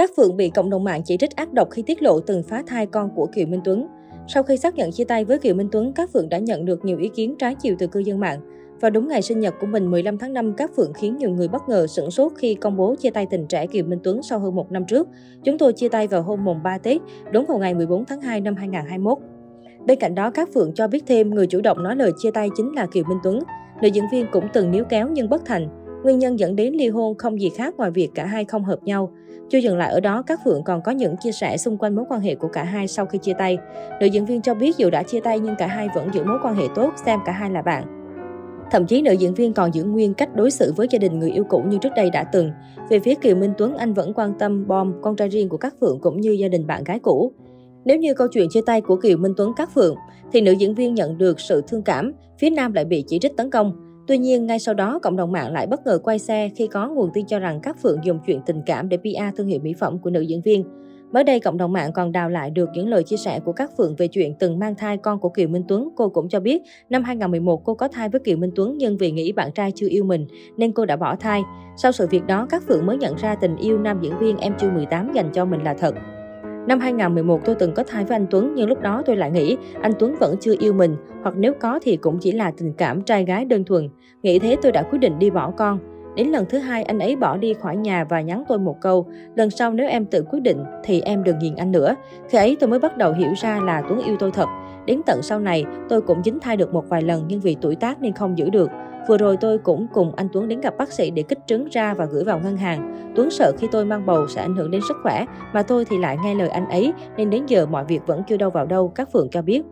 Các Phượng bị cộng đồng mạng chỉ trích ác độc khi tiết lộ từng phá thai con của Kiều Minh Tuấn. Sau khi xác nhận chia tay với Kiều Minh Tuấn, các Phượng đã nhận được nhiều ý kiến trái chiều từ cư dân mạng. Vào đúng ngày sinh nhật của mình 15 tháng 5, các Phượng khiến nhiều người bất ngờ sửng sốt khi công bố chia tay tình trẻ Kiều Minh Tuấn sau hơn một năm trước. Chúng tôi chia tay vào hôm mùng 3 Tết, đúng vào ngày 14 tháng 2 năm 2021. Bên cạnh đó, các Phượng cho biết thêm người chủ động nói lời chia tay chính là Kiều Minh Tuấn. Nữ diễn viên cũng từng níu kéo nhưng bất thành. Nguyên nhân dẫn đến ly hôn không gì khác ngoài việc cả hai không hợp nhau. Chưa dừng lại ở đó, các Phượng còn có những chia sẻ xung quanh mối quan hệ của cả hai sau khi chia tay. Nữ diễn viên cho biết dù đã chia tay nhưng cả hai vẫn giữ mối quan hệ tốt, xem cả hai là bạn. Thậm chí nữ diễn viên còn giữ nguyên cách đối xử với gia đình người yêu cũ như trước đây đã từng. Về phía Kiều Minh Tuấn, anh vẫn quan tâm Bom, con trai riêng của các Phượng cũng như gia đình bạn gái cũ. Nếu như câu chuyện chia tay của Kiều Minh Tuấn các Phượng, thì nữ diễn viên nhận được sự thương cảm, phía nam lại bị chỉ trích tấn công. Tuy nhiên, ngay sau đó, cộng đồng mạng lại bất ngờ quay xe khi có nguồn tin cho rằng các Phượng dùng chuyện tình cảm để PR thương hiệu mỹ phẩm của nữ diễn viên. Mới đây, cộng đồng mạng còn đào lại được những lời chia sẻ của các Phượng về chuyện từng mang thai con của Kiều Minh Tuấn. Cô cũng cho biết, năm 2011 cô có thai với Kiều Minh Tuấn nhưng vì nghĩ bạn trai chưa yêu mình nên cô đã bỏ thai. Sau sự việc đó, các Phượng mới nhận ra tình yêu nam diễn viên em chưa 18 dành cho mình là thật. Năm 2011 tôi từng có thai với anh Tuấn, nhưng lúc đó tôi lại nghĩ anh Tuấn vẫn chưa yêu mình, hoặc nếu có thì cũng chỉ là tình cảm trai gái đơn thuần. Nghĩ thế tôi đã quyết định đi bỏ con. Đến lần thứ hai anh ấy bỏ đi khỏi nhà và nhắn tôi một câu, lần sau nếu em tự quyết định thì em đừng nhìn anh nữa. Khi ấy tôi mới bắt đầu hiểu ra là Tuấn yêu tôi thật. Đến tận sau này tôi cũng dính thai được một vài lần nhưng vì tuổi tác nên không giữ được. Vừa rồi tôi cũng cùng anh Tuấn đến gặp bác sĩ để kích trứng ra và gửi vào ngân hàng. Tuấn sợ khi tôi mang bầu sẽ ảnh hưởng đến sức khỏe, mà tôi thì lại nghe lời anh ấy nên đến giờ mọi việc vẫn chưa đâu vào đâu, các Phượng cho biết.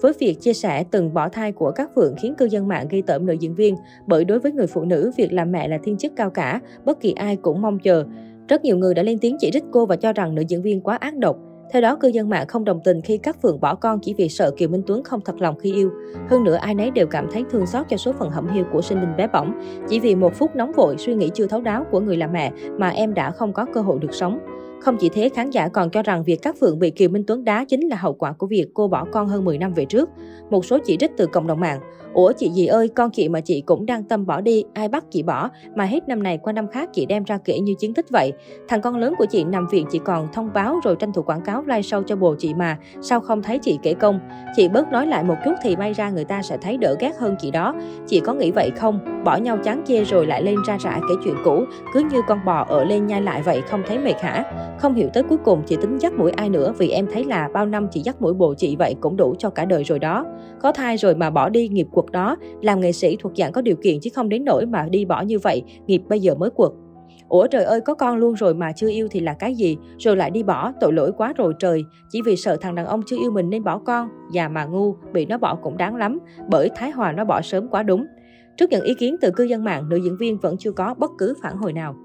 Với việc chia sẻ từng bỏ thai của các Phượng khiến cư dân mạng ghi tởm nữ diễn viên, bởi đối với người phụ nữ, việc làm mẹ là thiên chức cao cả, bất kỳ ai cũng mong chờ. Rất nhiều người đã lên tiếng chỉ trích cô và cho rằng nữ diễn viên quá ác độc. Theo đó, cư dân mạng không đồng tình khi các Phượng bỏ con chỉ vì sợ Kiều Minh Tuấn không thật lòng khi yêu. Hơn nữa, ai nấy đều cảm thấy thương xót cho số phận hẩm hiu của sinh linh bé bỏng. Chỉ vì một phút nóng vội, suy nghĩ chưa thấu đáo của người làm mẹ mà em đã không có cơ hội được sống. Không chỉ thế, khán giả còn cho rằng việc các Phượng bị Kiều Minh Tuấn đá chính là hậu quả của việc cô bỏ con hơn 10 năm về trước. Một số chỉ trích từ cộng đồng mạng. Ủa chị gì ơi, con chị mà chị cũng đang tâm bỏ đi, ai bắt chị bỏ, mà hết năm này qua năm khác chị đem ra kể như chiến tích vậy. Thằng con lớn của chị nằm viện chị còn thông báo rồi tranh thủ quảng cáo live show cho bồ chị mà, sao không thấy chị kể công? Chị bớt nói lại một chút thì may ra người ta sẽ thấy đỡ ghét hơn chị đó. Chị có nghĩ vậy không? Bỏ nhau chán chê rồi lại lên ra rã kể chuyện cũ, cứ như con bò ở lên nhai lại vậy không thấy mệt hả? Không hiểu tới cuối cùng chị tính dắt mũi ai nữa vì em thấy là bao năm chị dắt mũi bồ chị vậy cũng đủ cho cả đời rồi đó. Có thai rồi mà bỏ đi nghiệp cuộc cuộc đó, làm nghệ sĩ thuộc dạng có điều kiện chứ không đến nỗi mà đi bỏ như vậy, nghiệp bây giờ mới cuộc. Ủa trời ơi có con luôn rồi mà chưa yêu thì là cái gì? Rồi lại đi bỏ tội lỗi quá rồi trời. Chỉ vì sợ thằng đàn ông chưa yêu mình nên bỏ con. Già mà ngu bị nó bỏ cũng đáng lắm Bởi Thái Hòa nó bỏ sớm quá đúng. Trước những ý kiến từ cư dân mạng Nữ diễn viên vẫn chưa có bất cứ phản hồi nào.